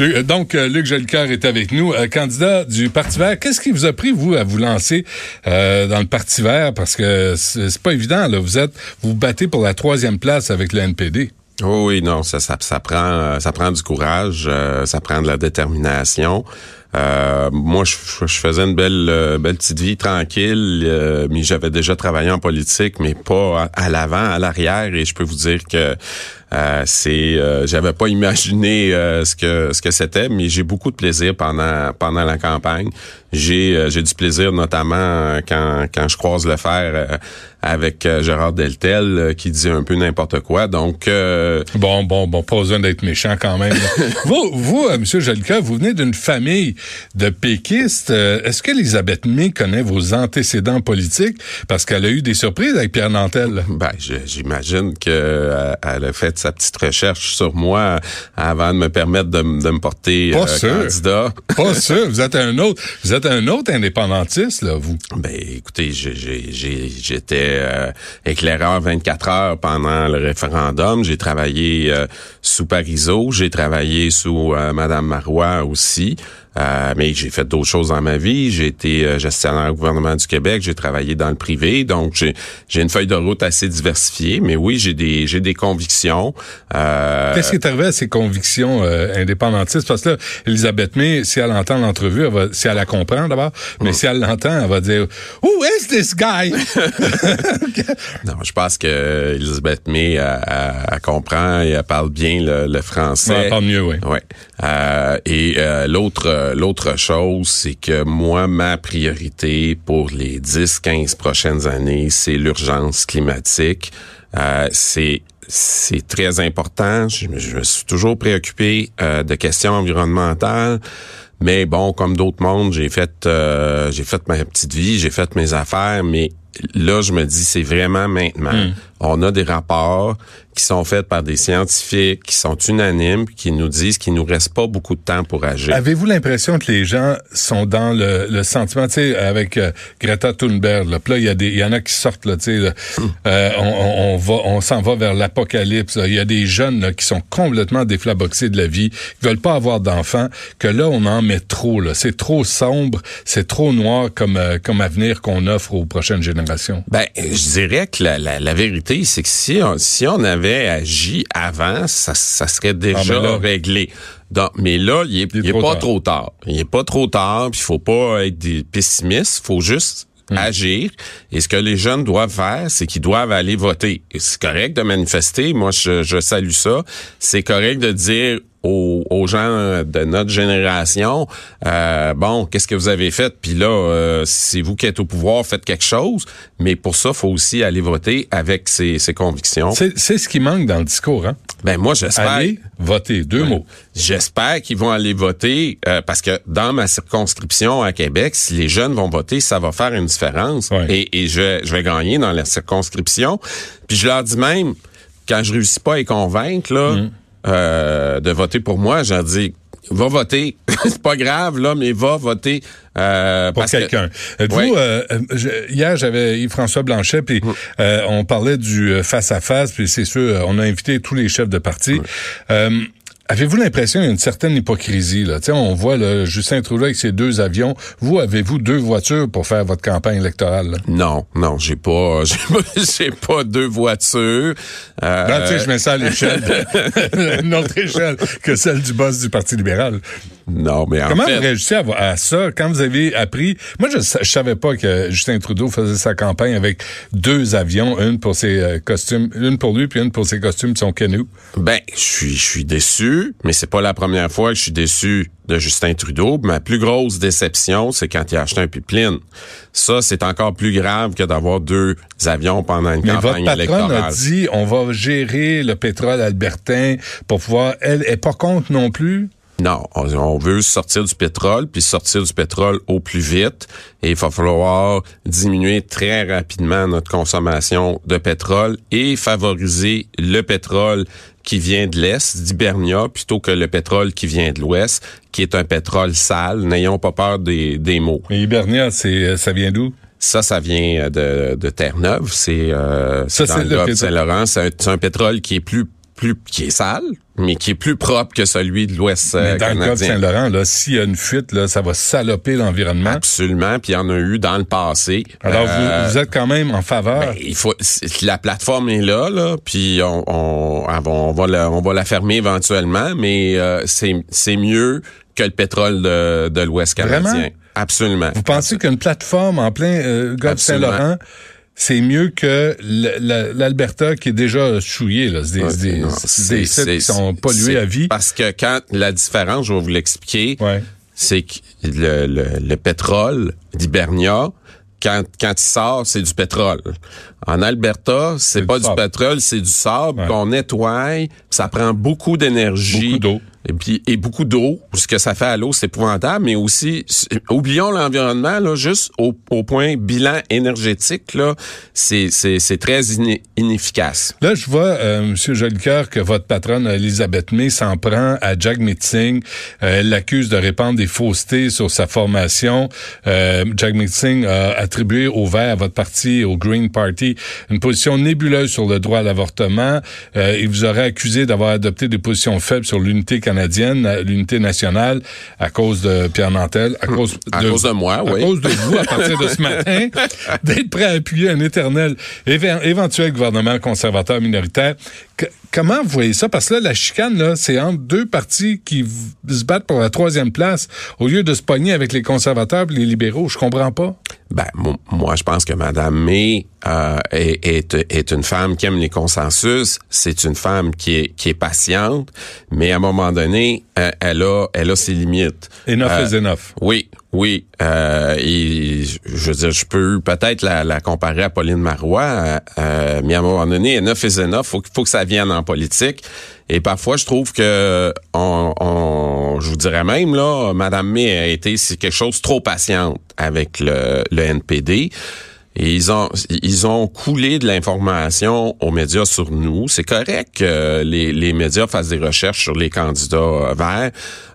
Donc, euh, Luc Jolicoeur est avec nous, euh, candidat du Parti vert. Qu'est-ce qui vous a pris, vous, à vous lancer euh, dans le Parti vert? Parce que c'est pas évident, là. Vous êtes, vous, vous battez pour la troisième place avec le NPD. Oh oui, non, ça, ça, ça prend, ça prend du courage, ça prend de la détermination. Euh, moi, je, je, faisais une belle, belle petite vie tranquille, mais j'avais déjà travaillé en politique, mais pas à, l'avant, à l'arrière. Et je peux vous dire que euh, c'est, euh, j'avais pas imaginé euh, ce que ce que c'était, mais j'ai beaucoup de plaisir pendant pendant la campagne. J'ai euh, j'ai du plaisir notamment quand quand je croise le fer avec Gérard Deltel qui dit un peu n'importe quoi. Donc bon bon bon pas besoin d'être méchant quand même. vous vous Monsieur vous venez d'une famille de péquistes. Est-ce qu'Elisabeth May connaît vos antécédents politiques? Parce qu'elle a eu des surprises avec Pierre Nantel Ben j'imagine que elle a fait sa petite recherche sur moi avant de me permettre de, me porter Pas euh, candidat. Pas sûr. Vous êtes un autre. Vous êtes un autre indépendantiste, là, vous. Ben, écoutez, j'étais euh, éclaireur 24 heures pendant le référendum. J'ai travaillé euh, sous Parizeau. J'ai travaillé sous euh, Madame Marois aussi. Euh, mais j'ai fait d'autres choses dans ma vie. J'ai été euh, gestionnaire au gouvernement du Québec. J'ai travaillé dans le privé. Donc, j'ai, j'ai une feuille de route assez diversifiée. Mais oui, j'ai des, j'ai des convictions. Euh... Qu'est-ce qui est arrivé à ces convictions euh, indépendantistes? Parce que là, Elisabeth May, si elle entend l'entrevue, elle va, si elle la comprend d'abord, mais mm. si elle l'entend, elle va dire « Who is this guy? » Non, je pense que Elisabeth May, elle, elle, comprend et elle parle bien le, le français. elle parle mieux, oui. Ouais. et l'autre l'autre chose, c'est que moi, ma priorité pour les 10-15 prochaines années, c'est l'urgence climatique. Euh, c'est c'est très important. Je, me suis toujours préoccupé euh, de questions environnementales. Mais bon, comme d'autres mondes, j'ai fait euh, j'ai fait ma petite vie, j'ai fait mes affaires, mais là, je me dis, c'est vraiment maintenant. Hmm. On a des rapports qui sont faits par des scientifiques qui sont unanimes, qui nous disent qu'il nous reste pas beaucoup de temps pour agir. Avez-vous l'impression que les gens sont dans le, le sentiment, tu sais, avec euh, Greta Thunberg, là, là il y a des, il y en a qui sortent, là, tu sais, hmm. euh, on, on, va, on s'en va vers l'apocalypse. Il y a des jeunes là, qui sont complètement déflaboxés de la vie, qui veulent pas avoir d'enfants, que là, on en met trop. Là, c'est trop sombre, c'est trop noir comme euh, comme avenir qu'on offre aux prochaines générations. Ben, je dirais que la, la, la vérité, c'est que si on, si on avait agi avant, ça, serait déjà ah, réglé. Donc, mais là, il est, pas trop tard. Il est pas trop tard, puis il faut pas être des pessimistes, faut juste hmm. agir. Et ce que les jeunes doivent faire, c'est qu'ils doivent aller voter. C'est correct de manifester. Moi, je, je salue ça. C'est correct de dire aux, gens de notre génération, euh, bon, qu'est-ce que vous avez fait? Puis là, euh, c'est vous qui êtes au pouvoir, faites quelque chose. Mais pour ça, faut aussi aller voter avec ses, convictions. C'est ce qui manque dans le discours, hein? Ben moi, j'espère. Aller voter, deux mots. J'espère qu'ils vont aller voter euh, parce que dans ma circonscription à Québec, si les jeunes vont voter, ça va faire une différence. Et, et je, je vais gagner dans la circonscription. Puis je leur dis même, quand je réussis pas à les convaincre, là, mm. Euh, de voter pour moi, j'ai dit va voter. c'est pas grave, là, mais va voter. Euh, pour quelqu'un. Vous, euh, hier, j'avais Yves-François Blanchet, puis on parlait du face-à-face, puis c'est sûr, on a invité tous les chefs de parti. Avez-vous l'impression qu'il y a une certaine hypocrisie là? On voit là, Justin Trudeau avec ses deux avions. Vous avez-vous deux voitures pour faire votre campagne électorale Non, non, j'ai pas, j'ai pas, deux voitures. Euh... Ben, tu sais, je mets ça à l'échelle, une autre échelle que celle du boss du Parti libéral. Non, mais en Comment fait... vous réagissez à, ça? Quand vous avez appris... Moi, je, je savais pas que Justin Trudeau faisait sa campagne avec deux avions, une pour ses euh, costumes, une pour lui, puis une pour ses costumes de son canoë. Ben, je suis, je suis déçu, mais c'est pas la première fois que je suis déçu de Justin Trudeau. Ma plus grosse déception, c'est quand il a acheté un pipeline. Ça, c'est encore plus grave que d'avoir deux avions pendant une campagne votre patronne a dit, on va gérer le pétrole albertain pour pouvoir... Elle est pas contre non plus? Non, on veut sortir du pétrole, puis sortir du pétrole au plus vite. Et il va falloir diminuer très rapidement notre consommation de pétrole et favoriser le pétrole qui vient de l'Est, d'Hibernia, plutôt que le pétrole qui vient de l'Ouest, qui est un pétrole sale. N'ayons pas peur des, des mots. Et Hibernia, c'est, ça vient d'où? Ça, ça vient de, de Terre-Neuve. C'est, euh, dans le Saint-Laurent. C'est un, pétrole qui est plus plus qui est sale, mais qui est plus propre que celui de l'Ouest euh, canadien. Dans le cas de Saint-Laurent, là, s'il y a une fuite, là, ça va saloper l'environnement. Absolument, puis il y en a eu dans le passé. Alors vous, vous, êtes quand même en faveur. Ben, il faut la plateforme est là, là, puis on, on, on va la, on va la fermer éventuellement, mais euh, c'est c'est mieux que le pétrole de, de l'Ouest canadien. Vraiment? Absolument. Vous pensez qu'une plateforme en plein euh, Golfe Saint-Laurent c'est mieux que l'Alberta qui est déjà souillé. Là. C'est des, des, sites qui sont pollués à vie. Parce que quand la différence, je vais vous l'expliquer, c'est que le, le, le pétrole d'Hibernia, quand, quand il sort, c'est du pétrole. En Alberta, c'est pas du, pétrole, c'est du sable qu'on nettoie. Ça prend beaucoup d'énergie. Beaucoup d'eau et puis et beaucoup d'eau. Ce que ça fait à l'eau, c'est épouvantable, mais aussi oublions l'environnement là, juste au, au, point bilan énergétique là, c'est c'est très inefficace. Là, je vois euh, monsieur Jolicoeur que votre patronne Elisabeth May s'en prend à Jack Meeting, euh, elle l'accuse de répandre des faussetés sur sa formation. Euh, Jack Meeting a attribué au vert à votre parti au Green Party une position nébuleuse sur le droit à l'avortement. Euh, il vous aurait accusé d'avoir adopté des positions faibles sur l'unité canadienne, l'unité nationale, à cause de Pierre Nantel, à cause de, à cause de moi, oui. À cause de vous, à partir de ce matin, d'être prêt à appuyer un éternel éventuel gouvernement conservateur minoritaire. Comment vous voyez ça? Parce que là, la chicane, là, c'est entre deux partis qui se battent pour la troisième place, au lieu de se pogner avec les conservateurs et les libéraux. Je comprends pas. Ben, moi, je pense que Mme May euh, est, est, est, une femme qui aime les consensus. C'est une femme qui est, qui est patiente, mais à un moment donné, euh, elle a, elle a ses limites. Enough euh, is enough. Oui, oui. Euh, et, je veux dire, je peux peut-être la, la, comparer à Pauline Marois, euh, mais à un moment donné, enough is enough. Faut, faut que ça vienne en politique. Et parfois, je trouve que on, on, je vous dirais même là, Madame May a été quelque chose trop patiente avec le, le NPD. Et ils ont ils ont coulé de l'information aux médias sur nous. C'est correct que les, les médias fassent des recherches sur les candidats verts,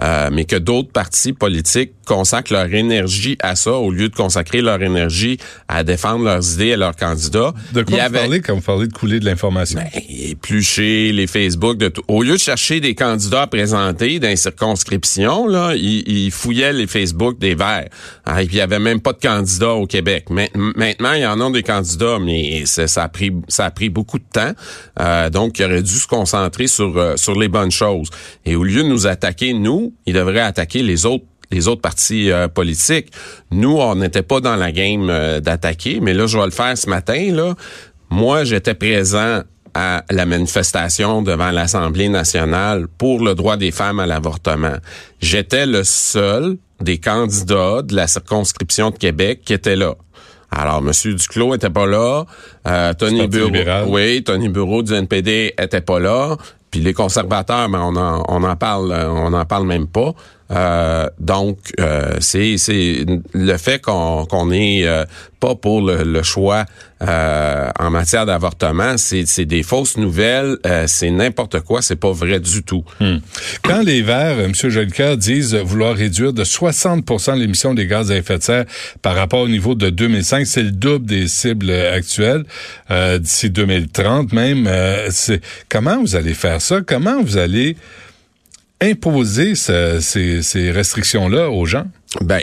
euh, mais que d'autres partis politiques consacrent leur énergie à ça au lieu de consacrer leur énergie à défendre leurs idées et leurs candidats. De quoi vous parlez quand vous parlez de couler de l'information? Ben, éplucher les Facebook de tout. Au lieu de chercher des candidats à présenter dans les circonscriptions, là, ils, fouillaient les Facebook des Verts. Ah, et puis il y avait même pas de candidats au Québec. Maintenant, il y en a des candidats, mais ça, a pris ça a pris beaucoup de temps. Euh, donc, il aurait dû se concentrer sur euh, sur les bonnes choses. Et au lieu de nous attaquer nous, il devrait attaquer les autres les autres partis euh, politiques. Nous, on n'était pas dans la game d'attaquer, mais là, je vais le faire ce matin. Là, moi, j'étais présent à la manifestation devant l'Assemblée nationale pour le droit des femmes à l'avortement. J'étais le seul des candidats de la circonscription de Québec qui était là. Alors, M. Duclos était pas là. Euh, Tony Bureau, oui, Tony Bureau du NPD était pas là. Puis les conservateurs, ben on en, on en parle, on en parle même pas. Euh, donc, euh, c'est le fait qu'on qu'on est euh, pas pour le, choix euh, en matière d'avortement, c'est des fausses nouvelles, c'est n'importe quoi, c'est pas vrai du tout. Hmm. Quand les Verts, M. Jolicoeur, disent vouloir réduire de 60% l'émission des gaz à effet de serre par rapport au niveau de 2005, c'est le double des cibles actuelles d'ici 2030 même. c'est comment vous allez faire ça? Comment vous allez imposer ces, ces restrictions-là aux gens? Ben,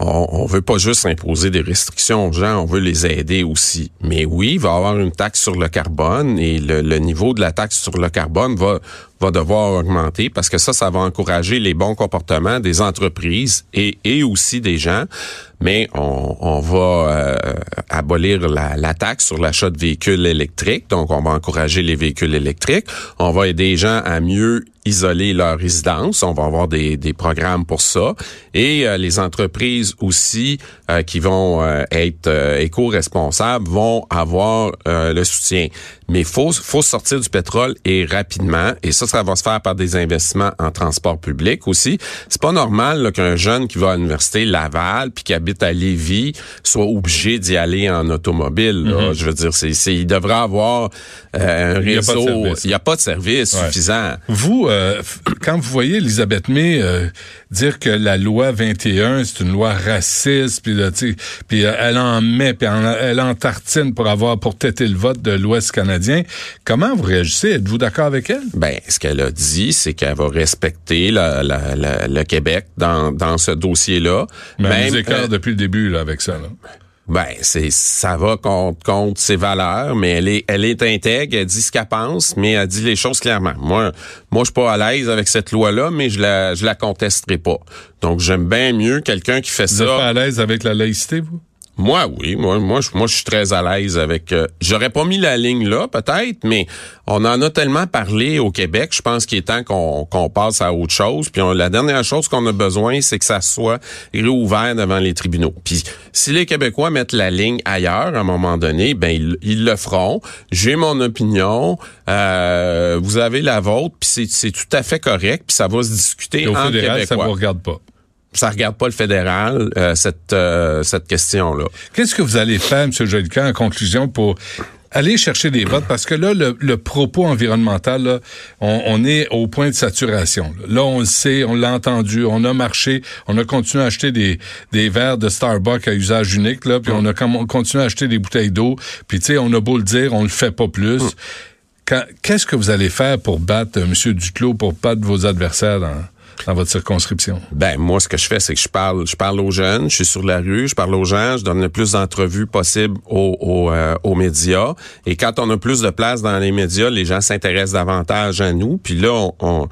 on, on veut pas juste imposer des restrictions aux gens, on veut les aider aussi. Mais oui, il va y avoir une taxe sur le carbone et le, le niveau de la taxe sur le carbone va va devoir augmenter parce que ça, ça va encourager les bons comportements des entreprises et, et aussi des gens. Mais on, on va euh, abolir la, la, taxe sur l'achat de véhicules électriques. Donc, on va encourager les véhicules électriques. On va aider les gens à mieux isoler leur résidence. On va avoir des, des programmes pour ça. Et euh, les entreprises aussi euh, qui vont être éco-responsables vont avoir le soutien. Mais faut faut sortir du pétrole et rapidement. Et ça, ça va se faire par des investissements en transport public aussi. C'est pas normal qu'un jeune qui va à l'université Laval puis qui habite à Lévis soit obligé d'y aller en automobile. Mm-hmm. Je veux dire, c'est, il devrait avoir euh, un réseau. Il n'y a pas de service, suffisant. Vous, euh, quand vous voyez Elisabeth May euh, dire que la loi 21 c'est une loi raciste, puis puis elle en met, puis elle en tartine pour avoir pour têter le vote de l'Ouest canadien canadien. Comment vous réagissez? Êtes-vous d'accord avec elle? Ben, ce qu'elle a dit, c'est qu'elle va respecter le Québec dans, dans ce dossier-là. Mais Même, elle euh, depuis le début là, avec ça. Là. Ben, c'est ça va contre, contre ses valeurs, mais elle est elle est intègre, elle dit ce qu'elle pense, mais elle dit les choses clairement. Moi, moi, je suis pas à l'aise avec cette loi-là, mais je la je la contesterai pas. Donc, j'aime bien mieux quelqu'un qui fait vous ça. Vous êtes pas à l'aise avec la laïcité, vous? Moi, oui. Moi, moi, je, moi, je suis très à l'aise avec. Euh, J'aurais pas mis la ligne là, peut-être, mais on en a tellement parlé au Québec. Je pense qu'il est temps qu'on qu'on passe à autre chose. Puis la dernière chose qu'on a besoin, c'est que ça soit réouvert devant les tribunaux. Puis si les Québécois mettent la ligne ailleurs à un moment donné, ben ils, le feront. J'ai mon opinion. Euh, vous avez la vôtre. Puis c'est tout à fait correct. Puis ça va se discuter en Québécois. Ça vous regarde pas ça regarde pas le fédéral, euh, cette, euh, cette question-là. Qu'est-ce que vous allez faire, M. Jolicoeur, en conclusion, pour aller chercher des votes? Parce que là, le, propos environnemental, on, est au point de saturation. Là. on le sait, on l'a entendu, on a marché, on a continué à acheter des, des verres de Starbucks à usage unique, là, puis on a continué à acheter des bouteilles d'eau, puis tu sais, on a beau le dire, on le fait pas plus. Hum. Qu'est-ce que vous allez faire pour battre M. Duclos, pour battre vos adversaires dans dans votre circonscription? Ben moi, ce que je fais, c'est que je parle, je parle aux jeunes, je suis sur la rue, je parle aux gens, je donne le plus d'entrevues possible aux, euh, aux, médias. Et quand on a plus de place dans les médias, les gens s'intéressent davantage à nous. Puis là, on,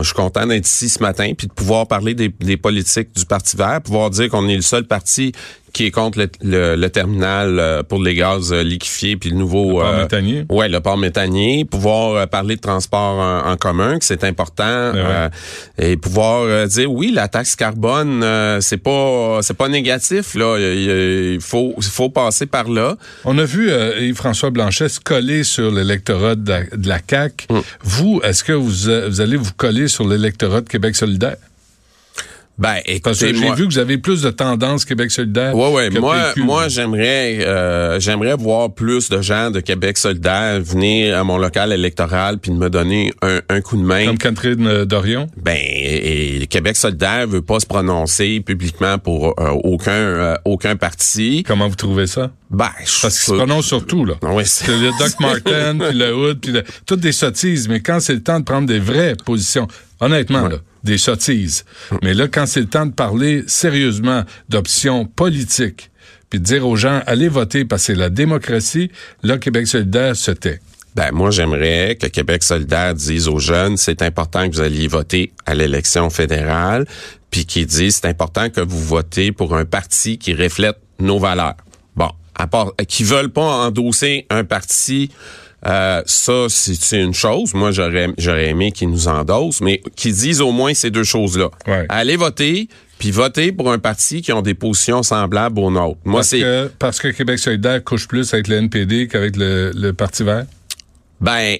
je suis content d'être ici ce matin puis de pouvoir parler des, des politiques du Parti vert, pouvoir dire qu'on est le seul parti qui est contre le, le, terminal euh, pour les gaz euh, liquéfiés puis le nouveau le port euh, méthanier. Ouais, le port méthanier, pouvoir parler de transport en, commun que c'est important ben et pouvoir dire oui, la taxe carbone c'est pas c'est pas négatif là, il, faut il faut passer par là. On a vu Yves-François Blanchet se coller sur l'électorat de, la CAQ. Mm. Vous, est-ce que vous, vous allez vous coller sur l'électorat de Québec solidaire ben, écoutez, j'ai vu que vous avez plus de tendance Québec solidaire. Ouais, ouais. Moi, moi, j'aimerais, euh, j'aimerais voir plus de gens de Québec solidaire venir à mon local électoral puis de me donner un, un coup de main. Comme Catherine euh, Dorion? Ben, et, Québec solidaire veut pas se prononcer publiquement pour euh, aucun, euh, aucun parti. Comment vous trouvez ça? Ben, Parce qu'il se prononce sur tout, là. Oui, c'est le Doc Martin, puis le Hood, puis toutes des sottises. Mais quand c'est le temps de prendre des vraies positions, honnêtement, là, des sottises. Mais là, quand c'est le temps de parler sérieusement d'options politiques, puis de dire aux gens, allez voter parce que la démocratie, là, Québec solidaire se tait. Ben, moi, j'aimerais que Québec solidaire dise aux jeunes, c'est important que vous alliez voter à l'élection fédérale, puis qu'ils disent, c'est important que vous votez pour un parti qui reflète nos valeurs. Bon, à part, qui veulent pas endosser un parti euh, ça, c'est une chose. Moi, j'aurais j'aurais aimé qu'ils nous endossent, mais qu'ils disent au moins ces deux choses-là. Allez voter, puis voter pour un parti qui ont des positions semblables aux nôtres. Moi, c'est parce que Québec solidaire couche plus avec le NPD qu'avec le, Parti vert? Ben,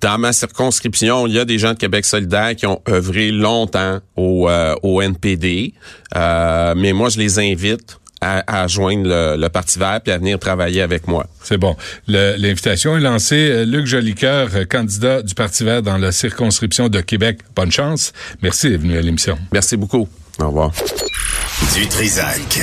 dans ma circonscription, il y a des gens de Québec solidaire qui ont œuvré longtemps au, euh, au NPD, euh, mais moi, je les invite à, joindre le, Parti vert puis à venir travailler avec moi. C'est bon. L'invitation est lancée. Luc Jolicoeur, candidat du Parti vert dans la circonscription de Québec. Bonne chance. Merci d'être venu à l'émission. Merci beaucoup. Au revoir. Du Trisac.